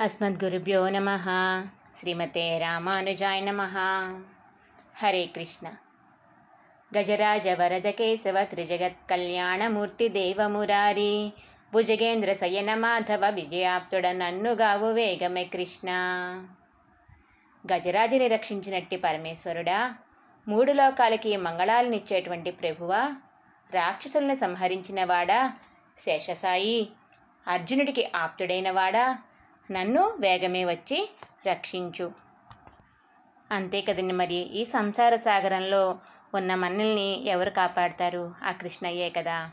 అస్మద్గురుభ్యో నమ. శ్రీమతే రామానుజాయ నమ. హరే కృష్ణ. గజరాజ వరద కేశవ త్రిజగత్ కళ్యాణమూర్తి దేవమురారి భుజగేంద్ర శయన మాధవ విజయాప్తుడ నన్నుగావు వేగమే కృష్ణ. గజరాజుని రక్షించినట్టి పరమేశ్వరుడా మూడు లోకాలకి మంగళాలనిచ్చేటువంటి ప్రభువా రాక్షసులను సంహరించినవాడా శేషసాయి అర్జునుడికి ఆప్తుడైనవాడా నన్ను వేగమే వచ్చి రక్షించు. అంతే కదండి మరి. ఈ సంసార సాగరంలో ఉన్న మనల్ని ఎవరు కాపాడతారు? ఆ కృష్ణయ్యే కదా.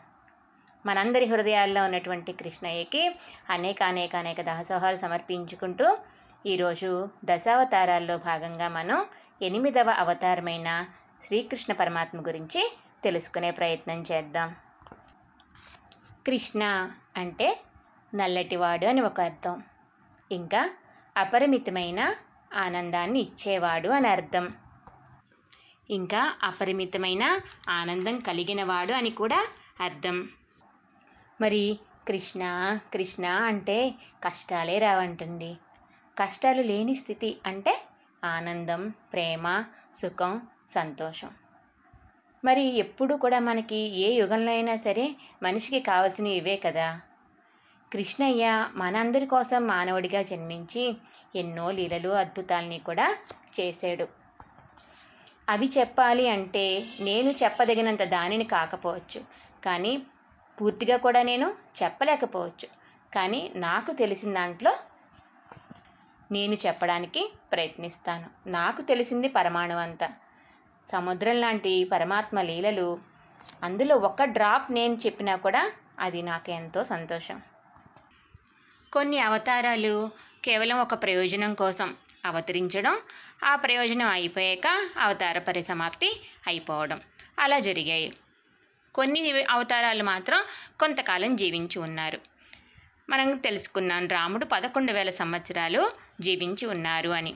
మనందరి హృదయాల్లో ఉన్నటువంటి కృష్ణయ్యకి అనేక అనేక అనేక దాసోహాలు సమర్పించుకుంటూ ఈరోజు దశావతారాల్లో భాగంగా మనం ఎనిమిదవ అవతారమైన శ్రీకృష్ణ పరమాత్మ గురించి తెలుసుకునే ప్రయత్నం చేద్దాం. కృష్ణ అంటే నల్లటివాడు అని ఒక అర్థం. ఇంకా అపరిమితమైన ఆనందాన్ని ఇచ్చేవాడు అని అర్థం. ఇంకా అపరిమితమైన ఆనందం కలిగినవాడు అని కూడా అర్థం. మరి కృష్ణ కృష్ణ అంటే కష్టాలే రావంటండి. కష్టాలు లేని స్థితి అంటే ఆనందం ప్రేమ సుఖం సంతోషం. మరి ఎప్పుడు కూడా మనకి ఏ యుగంలో అయినా సరే మనిషికి కావాల్సినవి ఇవే కదా. కృష్ణయ్య మనందరి కోసం మానవుడిగా జన్మించి ఎన్నో లీలలు అద్భుతాలని కూడా చేశాడు. అవి చెప్పాలి అంటే నేను చెప్పదగినంత దానిని కాకపోవచ్చు. కానీ పూర్తిగా కూడా నేను చెప్పలేకపోవచ్చు. కానీ నాకు తెలిసిన దాంట్లో నేను చెప్పడానికి ప్రయత్నిస్తాను. నాకు తెలిసింది పరమాణువంత సముద్రం లాంటి పరమాత్మ లీలలు అందులో ఒక డ్రాప్ నేను చెప్పినా కూడా అది నాకు ఎంతో సంతోషం. కొన్ని అవతారాలు కేవలం ఒక ప్రయోజనం కోసం అవతరించడం ఆ ప్రయోజనం అయిపోయాక అవతార పరిసమాప్తి అయిపోవడం. అలా జరిగాయి. కొన్ని అవతారాలు మాత్రం కొంతకాలం జీవించి ఉన్నారు. మనం తెలుసుకున్నాం రాముడు పదకొండు వేల సంవత్సరాలు జీవించి ఉన్నారు అని.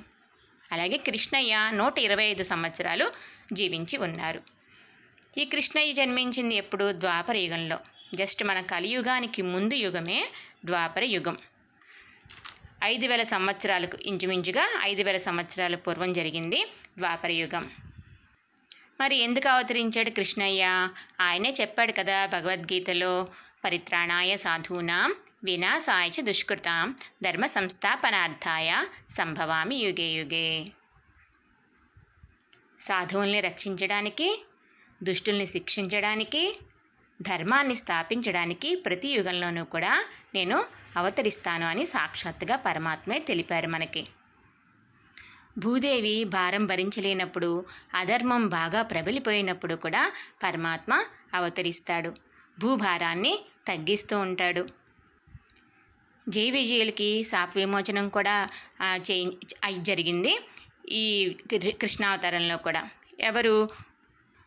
అలాగే కృష్ణయ్య నూట ఇరవై ఐదు సంవత్సరాలు జీవించి ఉన్నారు. ఈ కృష్ణయ్య జన్మించింది ఎప్పుడు? ద్వాపర యుగంలో. జస్ట్ మన కలియుగానికి ముందు యుగమే ద్వాపర యుగం. ఐదు వేల సంవత్సరాలకు ఇంచుమించుగా ఐదు వేల సంవత్సరాల పూర్వం జరిగింది ద్వాపర యుగం. మరి ఎందుకు అవతరించాడు కృష్ణయ్య? ఆయనే చెప్పాడు కదా భగవద్గీతలో పరిత్రాణాయ సాధూనాం వినాశాయ దుష్కృతాం ధర్మ సంస్థాపనార్థాయ సంభవామి యుగే యుగే. సాధువుల్ని రక్షించడానికి దుష్టుల్ని శిక్షించడానికి ధర్మాన్ని స్థాపించడానికి ప్రతి యుగంలోనూ కూడా నేను అవతరిస్తాను అని సాక్షాత్తుగా పరమాత్మే తెలిపారు మనకి. భూదేవి భారం భరించలేనప్పుడు అధర్మం బాగా ప్రబలిపోయినప్పుడు కూడా పరమాత్మ అవతరిస్తాడు. భూభారాన్ని తగ్గిస్తూ ఉంటాడు. జై విజయులకి శాప విమోచనం కూడా చే జరిగింది ఈ కృష్ణావతారంలో కూడా. ఎవరు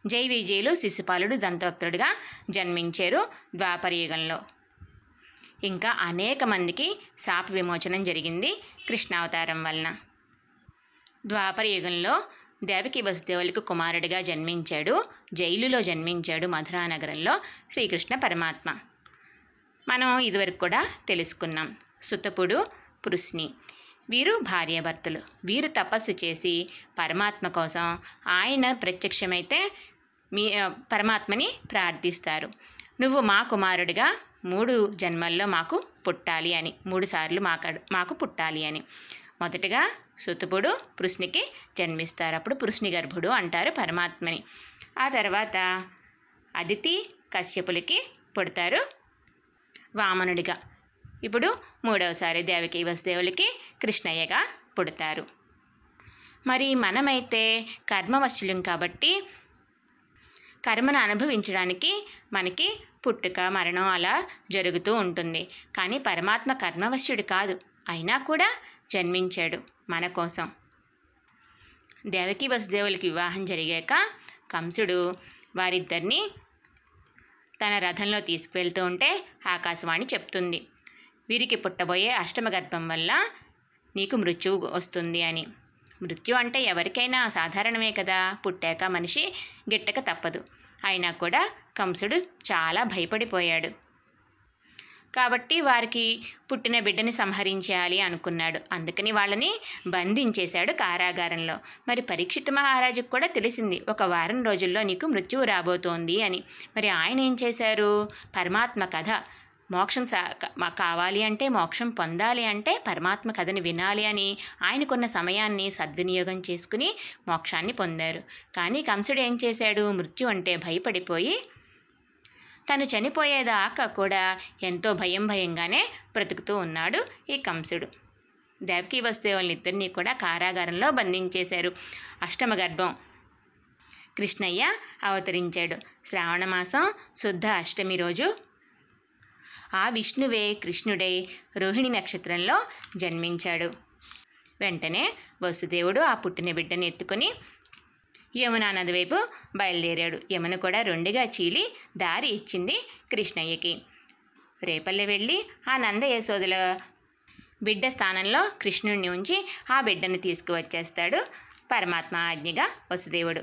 జై విజయులు శిశుపాలుడు దంతవక్తుడిగా జన్మించారు ద్వాపరయుగంలో ఇంకా అనేక మందికి శాప విమోచనం జరిగింది కృష్ణావతారం వలన. ద్వాపర యుగంలో దేవకి వసుదేవులకు కుమారుడిగా జన్మించాడు జైలులో జన్మించాడు మధురా నగరంలో శ్రీకృష్ణ పరమాత్మ. మనం ఇదివరకు కూడా తెలుసుకున్నాం సుతపుడు పురుష్ని. వీరు భార్యాభర్తలు. వీరు తపస్సు చేసి పరమాత్మ కోసం ఆయన ప్రత్యక్షమైతే మీ పరమాత్మని ప్రార్థిస్తారు. నువ్వు మా కుమారుడిగా మూడు జన్మల్లో మాకు పుట్టాలి అని మూడు సార్లు మాకు మాకు పుట్టాలి అని. మొదటగా సుతుపుడు పృష్ణికి జన్మిస్తారు. అప్పుడు పృష్ణి గర్భుడు అంటారు పరమాత్మని. ఆ తర్వాత అదితి కశ్యపులకి పుడతారు వామనుడిగా. ఇప్పుడు మూడవసారి దేవకి వసుదేవులకి కృష్ణయ్యగా పుడతారు. మరి మనమైతే కర్మవశులం కాబట్టి కర్మను అనుభవించడానికి మనకి పుట్టుక మరణం అలా జరుగుతూ ఉంటుంది. కానీ పరమాత్మ కర్మవశ్యుడు కాదు. అయినా కూడా జన్మించాడు మన కోసం. దేవకీ వసుదేవులకి వివాహం జరిగాక కంసుడు వారిద్దరిని తన రథంలో తీసుకువెళ్తూ ఉంటే ఆకాశవాణి చెప్తుంది. వీరికి పుట్టబోయే అష్టమ గర్భం వల్ల నీకు మృత్యువు వస్తుంది అని. మృత్యు అంటే ఎవరికైనా సాధారణమే కదా. పుట్టాక మనిషి గిట్టక తప్పదు. అయినా కూడా కంసుడు చాలా భయపడిపోయాడు. కాబట్టి వారికి పుట్టిన బిడ్డని సంహరించాలి అనుకున్నాడు. అందుకని వాళ్ళని బంధించేశాడు కారాగారంలో. మరి పరీక్షిత మహారాజుకు కూడా తెలిసింది ఒక వారం రోజుల్లో నీకు మృత్యువు రాబోతోంది అని. మరి ఆయన ఏం చేశారు? పరమాత్మ కథ. మోక్షం సా కావాలి అంటే మోక్షం పొందాలి అంటే పరమాత్మ కథని వినాలి అని ఆయనకున్న సమయాన్ని సద్వినియోగం చేసుకుని మోక్షాన్ని పొందారు. కానీ కంసుడు ఏం చేశాడు? మృత్యు అంటే భయపడిపోయి తను చనిపోయేదాకా కూడా ఎంతో భయం భయంగానే బ్రతుకుతూ ఉన్నాడు ఈ కంసుడు. దేవకీ వసుదేవుల్ని ఇద్దరినీ కూడా కారాగారంలో బంధించేశారు. అష్టమ గర్భం కృష్ణయ్య అవతరించాడు. శ్రావణ మాసం శుద్ధ అష్టమి రోజు ఆ విష్ణువే కృష్ణుడై రోహిణి నక్షత్రంలో జన్మించాడు. వెంటనే వసుదేవుడు ఆ పుట్టిన బిడ్డని ఎత్తుకొని యమునా నది వైపు బయలుదేరాడు. యమున కూడా రెండుగా చీలి దారి ఇచ్చింది కృష్ణయ్యకి. రేపల్లె వెళ్ళి ఆ నంద యశోదల బిడ్డ స్థానంలో కృష్ణుడిని ఉంచి ఆ బిడ్డను తీసుకువచ్చేస్తాడు పరమాత్మ ఆజ్ఞగా వసుదేవుడు.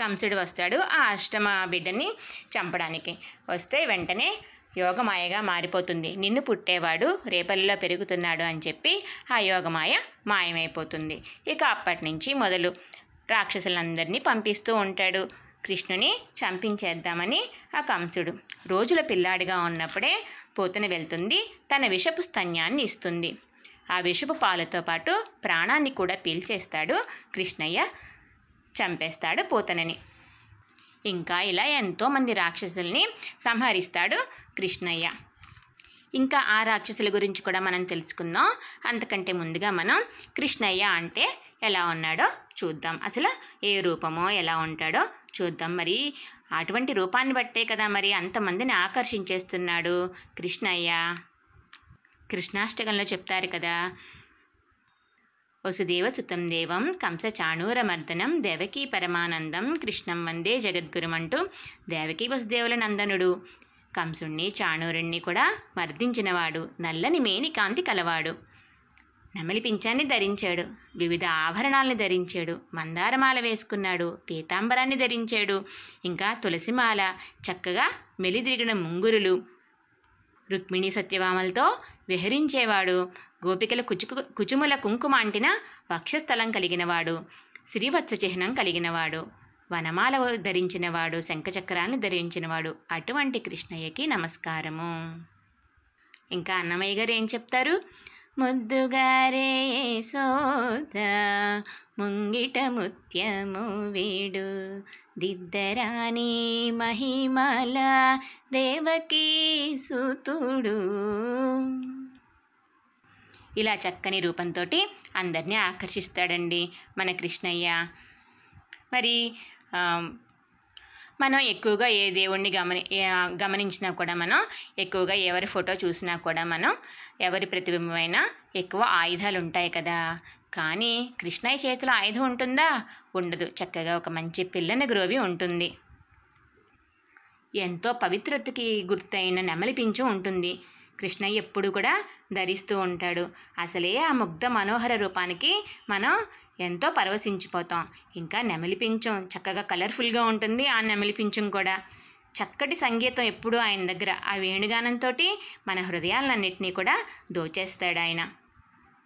కంసుడు వస్తాడు ఆ అష్టమ బిడ్డని చంపడానికి. వస్తే వెంటనే యోగమాయగా మారిపోతుంది. నిన్ను పుట్టేవాడు రేపల్లిలో పెరుగుతున్నాడు అని చెప్పి ఆ యోగమాయ మాయమైపోతుంది. ఇక అప్పటి నుంచి మొదలు రాక్షసులందరినీ పంపిస్తూ ఉంటాడు. కృష్ణుని చంపించేద్దామని ఆ కంసుడు రోజుల పిల్లాడిగా ఉన్నప్పుడే పోతున వెళ్తుంది. తన విషపు స్తన్యాన్ని ఇస్తుంది. ఆ విషపు పాలతో పాటు ప్రాణాన్ని కూడా పీల్చేస్తాడు కృష్ణయ్య. చంపేస్తాడు పోతనని. ఇంకా ఇలా ఎంతోమంది రాక్షసుల్ని సంహరిస్తాడు కృష్ణయ్య. ఇంకా ఆ రాక్షసుల గురించి కూడా మనం తెలుసుకుందాం. అంతకంటే ముందుగా మనం కృష్ణయ్య అంటే ఎలా ఉన్నాడో చూద్దాం. అసలు ఏ రూపమో ఎలా ఉంటాడో చూద్దాం. మరి అటువంటి రూపాన్ని బట్టే కదా మరి అంతమందిని ఆకర్షించేస్తున్నాడు కృష్ణయ్య. కృష్ణాష్టకంలో చెప్తారు కదా వసుదేవ సుతం దేవం కంస చాణూరమర్దనం దేవకీ పరమానందం కృష్ణం వందే జగద్గురుమంటూ దేవకీ వసుదేవుల నందనుడు. కంసుణ్ణి చాణూరుణ్ణి కూడా మర్దించినవాడు. నల్లని మేని కాంతి కలవాడు. నెమలి పించాన్ని ధరించాడు. వివిధ ఆభరణాలను ధరించాడు. మందారమాల వేసుకున్నాడు. పీతాంబరాన్ని ధరించాడు. ఇంకా తులసిమాల చక్కగా మెలిదిరిగిన ముంగురులు. రుక్మిణి సత్యభామలతో విహరించేవాడు. గోపికల కుచుకు కుచుముల కుంకుమ అంటిన వక్షస్థలం కలిగినవాడు. శ్రీవత్స చిహ్నం కలిగినవాడు. వనమాల ధరించినవాడు శంఖచక్రాన్ని ధరించినవాడు అటువంటి కృష్ణయ్యకి నమస్కారము. ఇంకా అన్నమయ్య గారు ఏం చెప్తారు? ముద్దుగారే సోద ముంగిట ముత్యము వీడు. దిద్దరాని మహిమల దేవకీ సుతుడు ఇలా చక్కని రూపంతో అందరినీ ఆకర్షిస్తాడండి మన కృష్ణయ్య. మరి మనం ఎక్కువగా ఏ దేవుణ్ణి గమని గమనించినా కూడా మనం ఎక్కువగా ఎవరి ఫోటో చూసినా కూడా మనం ఎవరి ప్రతిబింబమైనా ఎక్కువ ఆయుధాలు ఉంటాయి కదా. కానీ కృష్ణయ్య చేతిలో ఆయుధం ఉంటుందా? ఉండదు. చక్కగా ఒక మంచి పిల్లని గ్రోవి ఉంటుంది. ఎంతో పవిత్రతకి గుర్తైన నెమలి పించు ఉంటుంది. కృష్ణయ్య ఎప్పుడు కూడా ధరిస్తూ ఉంటాడు. అసలే ఆ ముగ్ధ మనోహర రూపానికి మనం ఎంతో పరవశించిపోతాం. ఇంకా నెమలి పించం చక్కగా కలర్ఫుల్గా ఉంటుంది. ఆ నెమలి పించం కూడా చక్కటి సంగీతం ఎప్పుడూ ఆయన దగ్గర ఆ వేణుగానంతో మన హృదయాలన్నింటినీ కూడా దోచేస్తాడు ఆయన.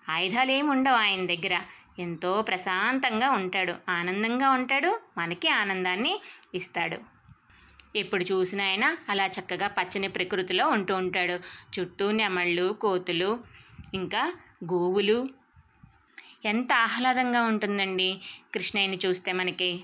ఆయుధాలు ఏమి ఉండవు ఆయన దగ్గర. ఎంతో ప్రశాంతంగా ఉంటాడు. ఆనందంగా ఉంటాడు. మనకి ఆనందాన్ని ఇస్తాడు. ఎప్పుడు చూసినా ఆయన అలా చక్కగా పచ్చని ప్రకృతిలో ఉంటూ ఉంటాడు. చుట్టూ నెమళ్ళు కోతులు ఇంకా గోవులు ఎంత ఆహ్లాదంగా ఉంటుందండి కృష్ణయ్యని చూస్తే మనకి.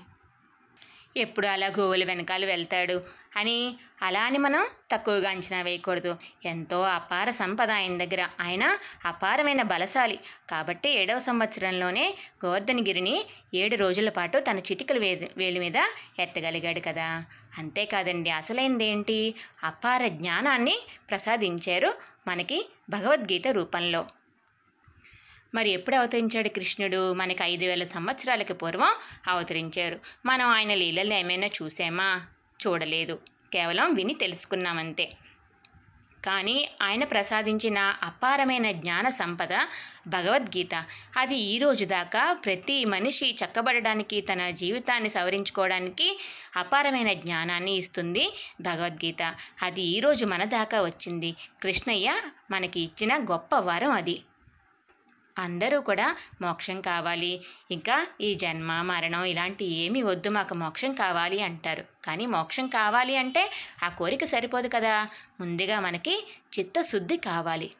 ఎప్పుడు అలా గోవుల వెనకాల వెళ్తాడు అని అలా అని మనం తక్కువగా అంచనా వేయకూడదు. ఎంతో అపార సంపద ఆయన దగ్గర. ఆయన అపారమైన బలశాలి. కాబట్టి ఏడవ సంవత్సరంలోనే గోవర్ధనగిరిని ఏడు రోజుల పాటు తన చిటికల వే వేలి మీద ఎత్తగలిగాడు కదా. అంతేకాదండి అసలైంది ఏంటి అపార జ్ఞానాన్ని ప్రసాదించారు మనకి భగవద్గీత రూపంలో. మరి ఎప్పుడు అవతరించాడు కృష్ణుడు? మనకి ఐదు వేల సంవత్సరాలకి పూర్వం అవతరించారు. మనం ఆయన లీలలు ఏమైనా చూసామా? చూడలేదు. కేవలం విని తెలుసుకున్నామంతే కానీ ఆయన ప్రసాదించిన అపారమైన జ్ఞాన సంపద భగవద్గీత. అది ఈ రోజు దాకా ప్రతి మనిషి చక్కబడడానికి తన జీవితాన్ని సవరించుకోవడానికి అపారమైన జ్ఞానాన్ని ఇస్తుంది భగవద్గీత. అది ఈరోజు మన దాకా వచ్చింది. కృష్ణయ్య మనకి ఇచ్చిన గొప్ప వరం అది. అందరూ కూడా మోక్షం కావాలి. ఇంకా ఈ జన్మ మరణం ఇలాంటి ఏమీ వద్దు మాకు మోక్షం కావాలి అంటారు. కానీ మోక్షం కావాలి అంటే ఆ కోరిక సరిపోదు కదా. ముందుగా మనకి చిత్తశుద్ధి కావాలి.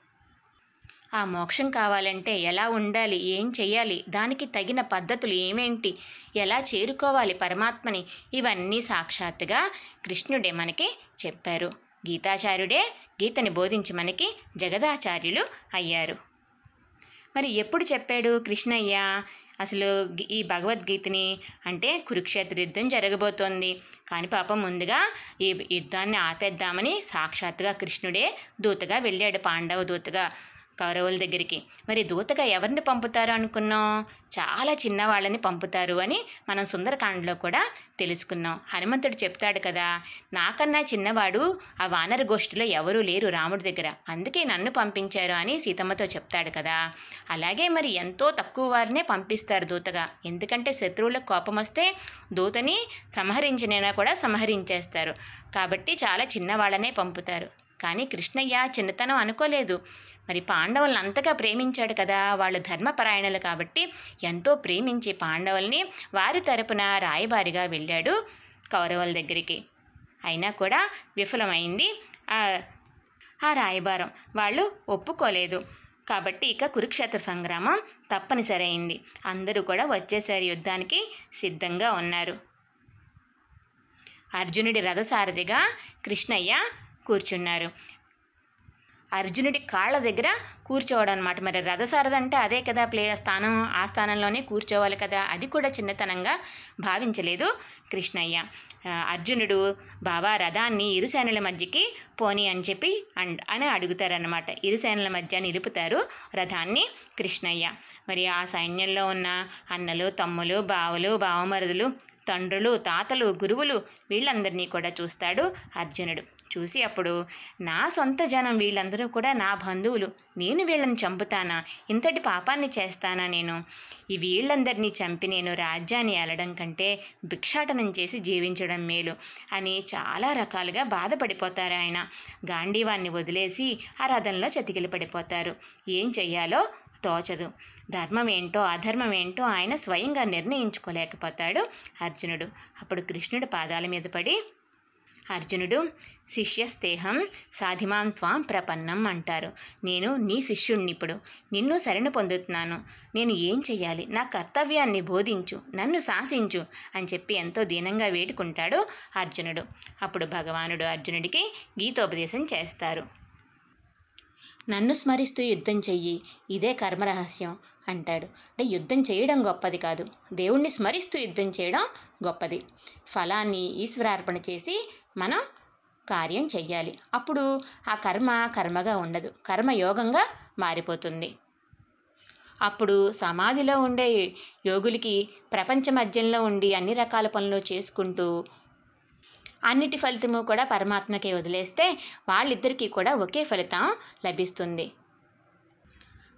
ఆ మోక్షం కావాలంటే ఎలా ఉండాలి? ఏం చేయాలి దానికి తగిన పద్ధతులు ఏమేంటి? ఎలా చేరుకోవాలి పరమాత్మని? ఇవన్నీ సాక్షాత్తుగా కృష్ణుడే మనకి చెప్పారు గీతాచార్యుడే గీతని బోధించి మనకి జగదాచార్యులు అయ్యారు. మరి ఎప్పుడు చెప్పాడు కృష్ణయ్య? అసలు ఈ భగవద్గీతని అంటే కురుక్షేత్ర యుద్ధం జరగబోతోంది. కానీ పాపం ముందుగా ఈ యుద్ధాన్ని ఆపేద్దామని సాక్షాత్తుగా కృష్ణుడే దూతగా వెళ్ళాడు పాండవ దూతగా. కౌరవుల దగ్గరికి. మరి దూతగా ఎవరిని పంపుతారు అనుకున్నాం చాలా చిన్నవాళ్ళని పంపుతారు అని మనం సుందరకాండలో కూడా తెలుసుకున్నాం. హనుమంతుడు చెప్తాడు కదా నాకన్నా చిన్నవాడు ఆ వానర గోష్ఠిలో ఎవరూ లేరు రాముడి దగ్గర. అందుకే నన్ను పంపించారు అని సీతమ్మతో చెప్తాడు కదా. అలాగే మరి ఎంతో తక్కువ వారినే పంపిస్తారు దూతగా. ఎందుకంటే శత్రువులకు కోపం వస్తే దూతని సంహరించినైనా కూడా సంహరించేస్తారు. కాబట్టి చాలా చిన్నవాళ్ళనే పంపుతారు. కానీ కృష్ణయ్య చిన్నతనం అనుకోలేదు. మరి పాండవులను అంతగా ప్రేమించాడు కదా వాళ్ళు ధర్మపరాయణులు కాబట్టి ఎంతో ప్రేమించి పాండవుల్ని వారి తరపున రాయబారిగా వెళ్ళాడు కౌరవుల దగ్గరికి. అయినా కూడా విఫలమైంది ఆ ఆ రాయబారం. వాళ్ళు ఒప్పుకోలేదు. కాబట్టి ఇక కురుక్షేత్ర సంగ్రామం తప్పనిసరి అయింది అందరూ కూడా వచ్చేసారి యుద్ధానికి సిద్ధంగా ఉన్నారు. అర్జునుడి రథసారథిగా కృష్ణయ్య కూర్చున్నారు. అర్జునుడి కాళ్ళ దగ్గర కూర్చోవడం అనమాట మరి రథసారథి అంటే అదే కదా ప్లే స్థానం ఆ స్థానంలోనే కూర్చోవాలి కదా అది కూడా చిన్నతనంగా భావించలేదు కృష్ణయ్య. అర్జునుడు బాబా రథాన్ని ఇరుసేనల మధ్యకి పోని అని చెప్పి అన్- అని అడుగుతారన్నమాట. ఇరుసేనల మధ్య నిలుపుతారు రథాన్ని కృష్ణయ్య. మరి ఆ సైన్యంలో ఉన్న అన్నలు తమ్ములు బావలు బావమరుదులు తండ్రులు తాతలు గురువులు వీళ్ళందరినీ కూడా చూస్తాడు అర్జునుడు. చూసి అప్పుడు నా సొంత జనం వీళ్ళందరూ కూడా నా బంధువులు. నేను వీళ్ళని చంపుతానా? ఇంతటి పాపాన్ని చేస్తానా నేను? ఈ వీళ్ళందరినీ చంపి నేను రాజ్యాన్ని ఏలడం కంటే భిక్షాటనం చేసి జీవించడం మేలు అని చాలా రకాలుగా బాధపడిపోతారు ఆయన. గాంధీవాన్ని వదిలేసి ఆ రథంలో చతికిలి పడిపోతారు. ఏం చెయ్యాలో తోచదు. ధర్మం ఏంటో అధర్మం ఏంటో ఆయన స్వయంగా నిర్ణయించుకోలేకపోతాడు అర్జునుడు. అప్పుడు కృష్ణుడు పాదాల మీద పడి అర్జునుడు శిష్యస్తేహం సాధిమాం త్వాం ప్రపన్నం అంటారు. నేను నీ శిష్యుణ్ణి ఇప్పుడు నిన్ను శరణు పొందుతున్నాను. నేను ఏం చెయ్యాలి? నా కర్తవ్యాన్ని బోధించు. నన్ను శాసించు అని చెప్పి ఎంతో దీనంగా వేడుకుంటాడు అర్జునుడు. అప్పుడు భగవానుడు అర్జునుడికి గీతోపదేశం చేస్తారు. నన్ను స్మరిస్తూ యుద్ధం చెయ్యి ఇదే కర్మరహస్యం అంటాడు. అంటే యుద్ధం చేయడం గొప్పది కాదు. దేవుణ్ణి స్మరిస్తూ యుద్ధం చేయడం గొప్పది. ఫలాన్ని ఈశ్వరార్పణ చేసి మనం కార్యం చెయ్యాలి. అప్పుడు ఆ కర్మ కర్మగా ఉండదు. కర్మయోగంగా మారిపోతుంది. అప్పుడు సమాధిలో ఉండే యోగులకి ప్రపంచ మధ్యంలో ఉండి అన్ని రకాల పనులు చేసుకుంటూ అన్నిటి ఫలితము కూడా పరమాత్మకే వదిలేస్తే వాళ్ళిద్దరికీ కూడా ఒకే ఫలితం లభిస్తుంది.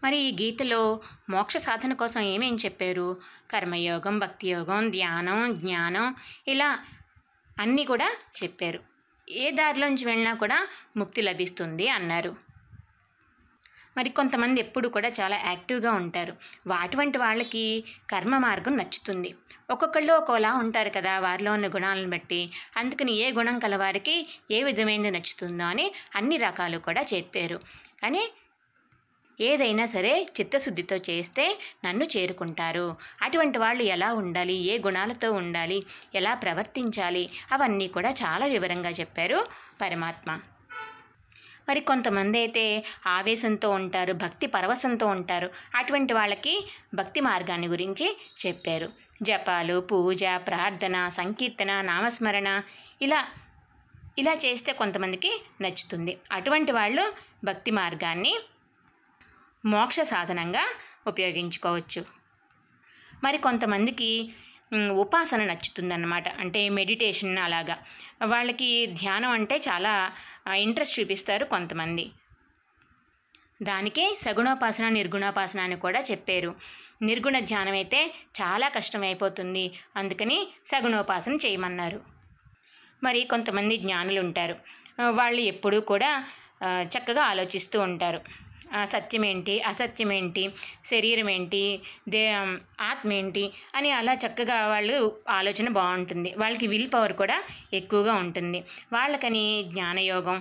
మరి ఈ గీతలో మోక్ష సాధన కోసం ఏమేం చెప్పారు? కర్మయోగం భక్తి యోగం ధ్యానం జ్ఞానం ఇలా అన్నీ కూడా చెప్పారు. ఏ దారిలోంచి వెళ్ళినా కూడా ముక్తి లభిస్తుంది అన్నారు. మరి కొంతమంది ఎప్పుడు కూడా చాలా యాక్టివ్గా ఉంటారు. అటువంటి వాళ్ళకి కర్మ మార్గం నచ్చుతుంది. ఒక్కొక్కళ్ళు ఒక్కోలా ఉంటారు కదా వారిలో ఉన్న గుణాలను బట్టి. అందుకని ఏ గుణం కలవారికి ఏ విధమైనది నచ్చుతుందో అని అన్ని రకాలు కూడా చెప్పారు. కానీ ఏదైనా సరే చిత్తశుద్ధితో చేస్తే నన్ను చేరుకుంటారు. అటువంటి వాళ్ళు ఎలా ఉండాలి? ఏ గుణాలతో ఉండాలి? ఎలా ప్రవర్తించాలి? అవన్నీ కూడా చాలా వివరంగా చెప్పారు పరమాత్మ. మరి కొంతమంది అయితే ఆవేశంతో ఉంటారు భక్తి పరవశంతో ఉంటారు. అటువంటి వాళ్ళకి భక్తి మార్గాన్ని గురించి చెప్పారు. జపాలు పూజ ప్రార్థన సంకీర్తన నామస్మరణ ఇలా ఇలా చేస్తే కొంతమందికి నచ్చుతుంది. అటువంటి వాళ్ళు భక్తి మార్గాన్ని మోక్ష సాధనంగా ఉపయోగించుకోవచ్చు. మరి కొంతమందికి ఉపాసన నచ్చుతుందన్నమాట. అంటే మెడిటేషన్ అలాగా. వాళ్ళకి ధ్యానం అంటే చాలా ఇంట్రెస్ట్ చూపిస్తారు కొంతమంది. దానికే సగుణోపాసన నిర్గుణోపాసన అని కూడా చెప్పారు. నిర్గుణ ధ్యానం అయితే చాలా కష్టమైపోతుంది. అందుకని సగుణోపాసన చేయమన్నారు. మరి కొంతమంది జ్ఞానులు ఉంటారు వాళ్ళు ఎప్పుడూ కూడా చక్కగా ఆలోచిస్తూ ఉంటారు. సత్యమేంటి అసత్యమేంటి శరీరం ఏంటి దే ఆత్మ ఏంటి అని అలా చక్కగా వాళ్ళు ఆలోచన బాగుంటుంది. వాళ్ళకి విల్ పవర్ కూడా ఎక్కువగా ఉంటుంది. వాళ్ళకని జ్ఞానయోగం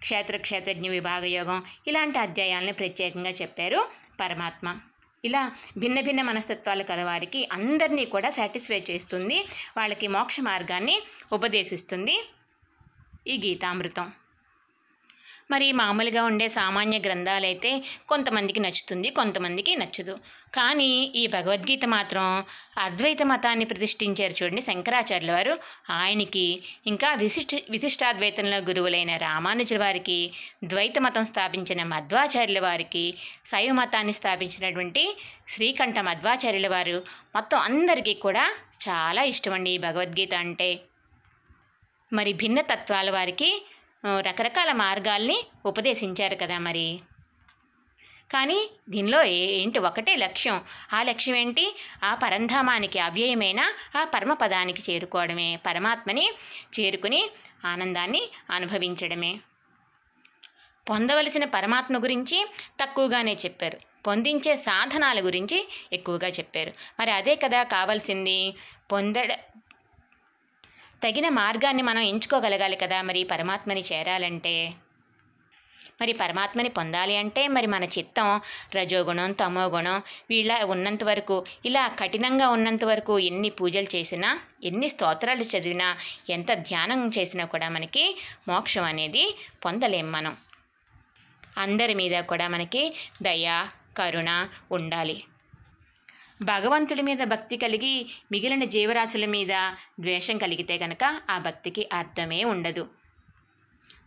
క్షేత్ర క్షేత్రజ్ఞ విభాగ యోగం ఇలాంటి అధ్యాయాలను ప్రత్యేకంగా చెప్పారు పరమాత్మ. ఇలా భిన్న భిన్న మనస్తత్వాలు కలవారికి అందరినీ కూడా సాటిస్ఫై చేస్తుంది. వాళ్ళకి మోక్ష మార్గాన్ని ఉపదేశిస్తుంది ఈ గీతామృతం. మరి మామూలుగా ఉండే సామాన్య గ్రంథాలైతే కొంతమందికి నచ్చుతుంది కొంతమందికి నచ్చదు. కానీ ఈ భగవద్గీత మాత్రం అద్వైత మతాన్ని ప్రతిష్ఠించారు చూడండి శంకరాచార్యుల వారు. ఆయనకి ఇంకా విశిష్ట విశిష్టాద్వైతంలో గురువులైన రామానుజుల వారికి ద్వైత మతం స్థాపించిన మధ్వాచార్యుల వారికి శైవ మతాన్ని స్థాపించినటువంటి శ్రీకంఠ మధ్వాచార్యుల వారు మొత్తం అందరికీ కూడా చాలా ఇష్టమండి ఈ భగవద్గీత అంటే. మరి భిన్న తత్వాల వారికి రకరకాల మార్గాల్ని ఉపదేశించారు కదా మరి. కానీ దీనిలో ఏంటి ఒకటే లక్ష్యం? ఆ లక్ష్యం ఏంటి? ఆ పరంధామానికి అవ్యయమైన ఆ పరమపదానికి చేరుకోవడమే పరమాత్మని చేరుకుని ఆనందాన్ని అనుభవించడమే. పొందవలసిన పరమాత్మ గురించి తక్కువగానే చెప్పారు. పొందించే సాధనాల గురించి ఎక్కువగా చెప్పారు. మరి అదే కదా కావాల్సింది. పొందడ తగిన మార్గాన్ని మనం ఎంచుకోగలగాలి కదా మరి పరమాత్మని చేరాలంటే? మరి పరమాత్మని పొందాలి అంటే మరి మన చిత్తం రజోగుణం తమోగుణం వీళ్ళ ఉన్నంత వరకు ఇలా కఠినంగా ఉన్నంత వరకు ఎన్ని పూజలు చేసినా ఎన్ని స్తోత్రాలు చదివినా ఎంత ధ్యానం చేసినా కూడా మనకి మోక్షం అనేది పొందలేం మనం. అందరి మీద కూడా మనకి దయ కరుణ ఉండాలి. భగవంతుడి మీద భక్తి కలిగి మిగిలిన జీవరాశుల మీద ద్వేషం కలిగితే కనుక ఆ భక్తికి అర్థమే ఉండదు.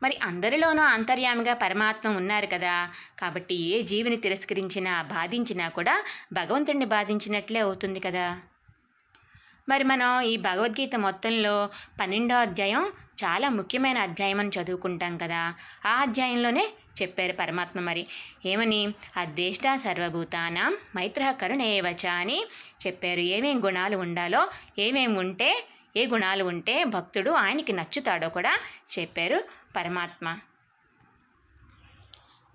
మరి అందరిలోనూ అంతర్యామిగా పరమాత్మ ఉన్నారు కదా. కాబట్టి ఏ జీవిని తిరస్కరించినా బాధించినా కూడా భగవంతుడిని బాధించినట్లే అవుతుంది కదా. మరి మనం ఈ భగవద్గీత మొత్తంలో పన్నెండో అధ్యాయం చాలా ముఖ్యమైన అధ్యాయం అని చదువుకుంటాం కదా. ఆ అధ్యాయంలోనే చెప్పారు పరమాత్మ మరి. ఏమని? అద్వేష్ట సర్వభూతానం మైత్ర కరుణేవచ అని చెప్పారు. ఏమేం గుణాలు ఉండాలో ఏమేమి ఉంటే ఏ గుణాలు ఉంటే భక్తుడు ఆయనకి నచ్చుతాడో కూడా చెప్పారు పరమాత్మ.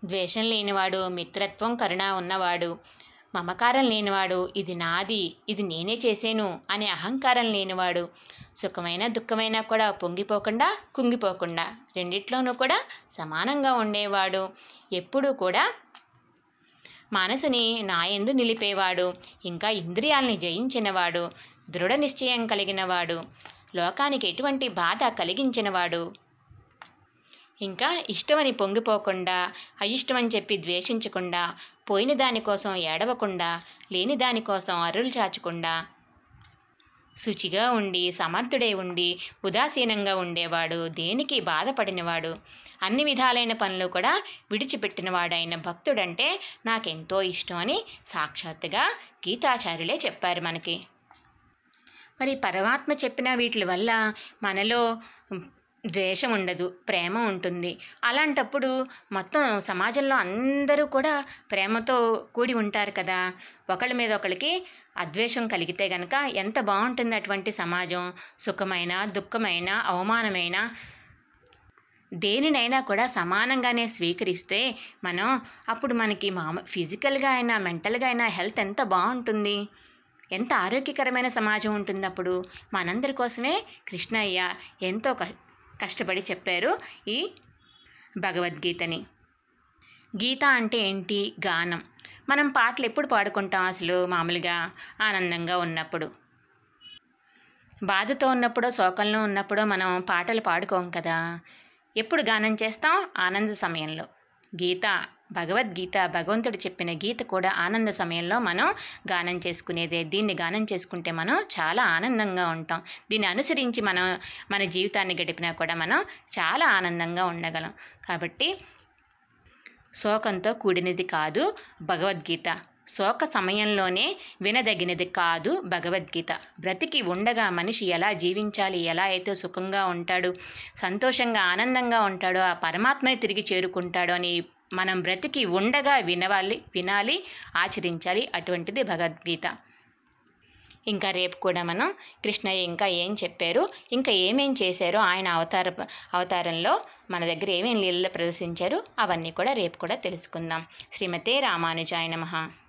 ద్వేషం లేనివాడు మిత్రత్వం కరుణ ఉన్నవాడు మమకారం లేనివాడు ఇది నాది ఇది నేనే చేసేను అనే అహంకారం లేనివాడు. సుఖమైన దుఃఖమైనా కూడా పొంగిపోకుండా కుంగిపోకుండా రెండిట్లోనూ కూడా సమానంగా ఉండేవాడు. ఎప్పుడూ కూడా మనసుని నాయందు నిలిపేవాడు. ఇంకా ఇంద్రియాల్ని జయించినవాడు. దృఢ నిశ్చయం కలిగినవాడు. లోకానికి ఎటువంటి బాధ కలిగించినవాడు. ఇంకా ఇష్టమని పొంగిపోకుండా అయిష్టమని చెప్పి ద్వేషించకుండా పోయిన దానికోసం ఏడవకుండా లేని దానికోసం అరులు చాచకుండా. శుచిగా ఉండి సమర్థుడై ఉండి ఉదాసీనంగా ఉండేవాడు దేనికి బాధపడినవాడు? అన్ని విధాలైన పనులు కూడా విడిచిపెట్టినవాడైన భక్తుడంటే నాకెంతో ఇష్టం అని సాక్షాత్తుగా గీతాచార్యులే చెప్పారు మనకి. మరి పరమాత్మ చెప్పిన వీటి వల్ల మనలో ద్వేషం ఉండదు ప్రేమ ఉంటుంది అలాంటప్పుడు మొత్తం సమాజంలో అందరూ కూడా ప్రేమతో కూడి ఉంటారు కదా. ఒకళ్ళ మీద ఒకళ్ళకి అద్వేషం కలిగితే గనక ఎంత బాగుంటుంది అటువంటి సమాజం? సుఖమైన దుఃఖమైన అవమానమైన? దేనినైనా కూడా సమానంగానే స్వీకరిస్తే మనం అప్పుడు మనకి మామ ఫిజికల్గా అయినా మెంటల్గా అయినా హెల్త్ ఎంత బాగుంటుంది ఎంత ఆరోగ్యకరమైన సమాజం ఉంటుంది అప్పుడు మనందరి కోసమే కృష్ణయ్య ఎంతో కష్టపడి చెప్పారు ఈ భగవద్గీతని. గీత అంటే ఏంటి? గానం. మనం పాటలు ఎప్పుడు పాడుకుంటాం అసలు? మామూలుగా ఆనందంగా ఉన్నప్పుడు. బాధతో ఉన్నప్పుడో శోకంలో ఉన్నప్పుడో మనం పాటలు పాడుకోం కదా. ఎప్పుడు గానం చేస్తాం? ఆనంద సమయంలో. గీత భగవద్గీత భగవంతుడు చెప్పిన గీత కూడా ఆనంద సమయంలో మనం గానం చేసుకునేదే. దీన్ని గానం చేసుకుంటే మనం చాలా ఆనందంగా ఉంటాం. దీన్ని అనుసరించి మనం మన జీవితాన్ని గడిపినా కూడా మనం చాలా ఆనందంగా ఉండగలం. కాబట్టి శోకంతో కూడినది కాదు భగవద్గీత. శోక సమయంలోనే వినదగినది కాదు భగవద్గీత. బ్రతికి ఉండగా మనిషి ఎలా జీవించాలి ఎలా అయితే సుఖంగా ఉంటాడు సంతోషంగా ఆనందంగా ఉంటాడో ఆ పరమాత్మని తిరిగి చేరుకుంటాడో అని మనం బ్రతికి ఉండగా వినవాలి వినాలి ఆచరించాలి అటువంటిది భగవద్గీత. ఇంకా రేపు కూడా మనం కృష్ణయ్య ఇంకా ఏం చెప్పారు ఇంకా ఏమేం చేశారో ఆయన అవతార అవతారంలో మన దగ్గర ఏమేం లీలలు ప్రదర్శించారు అవన్నీ కూడా రేపు కూడా తెలుసుకుందాం. శ్రీమతే రామానుజాయ నమః.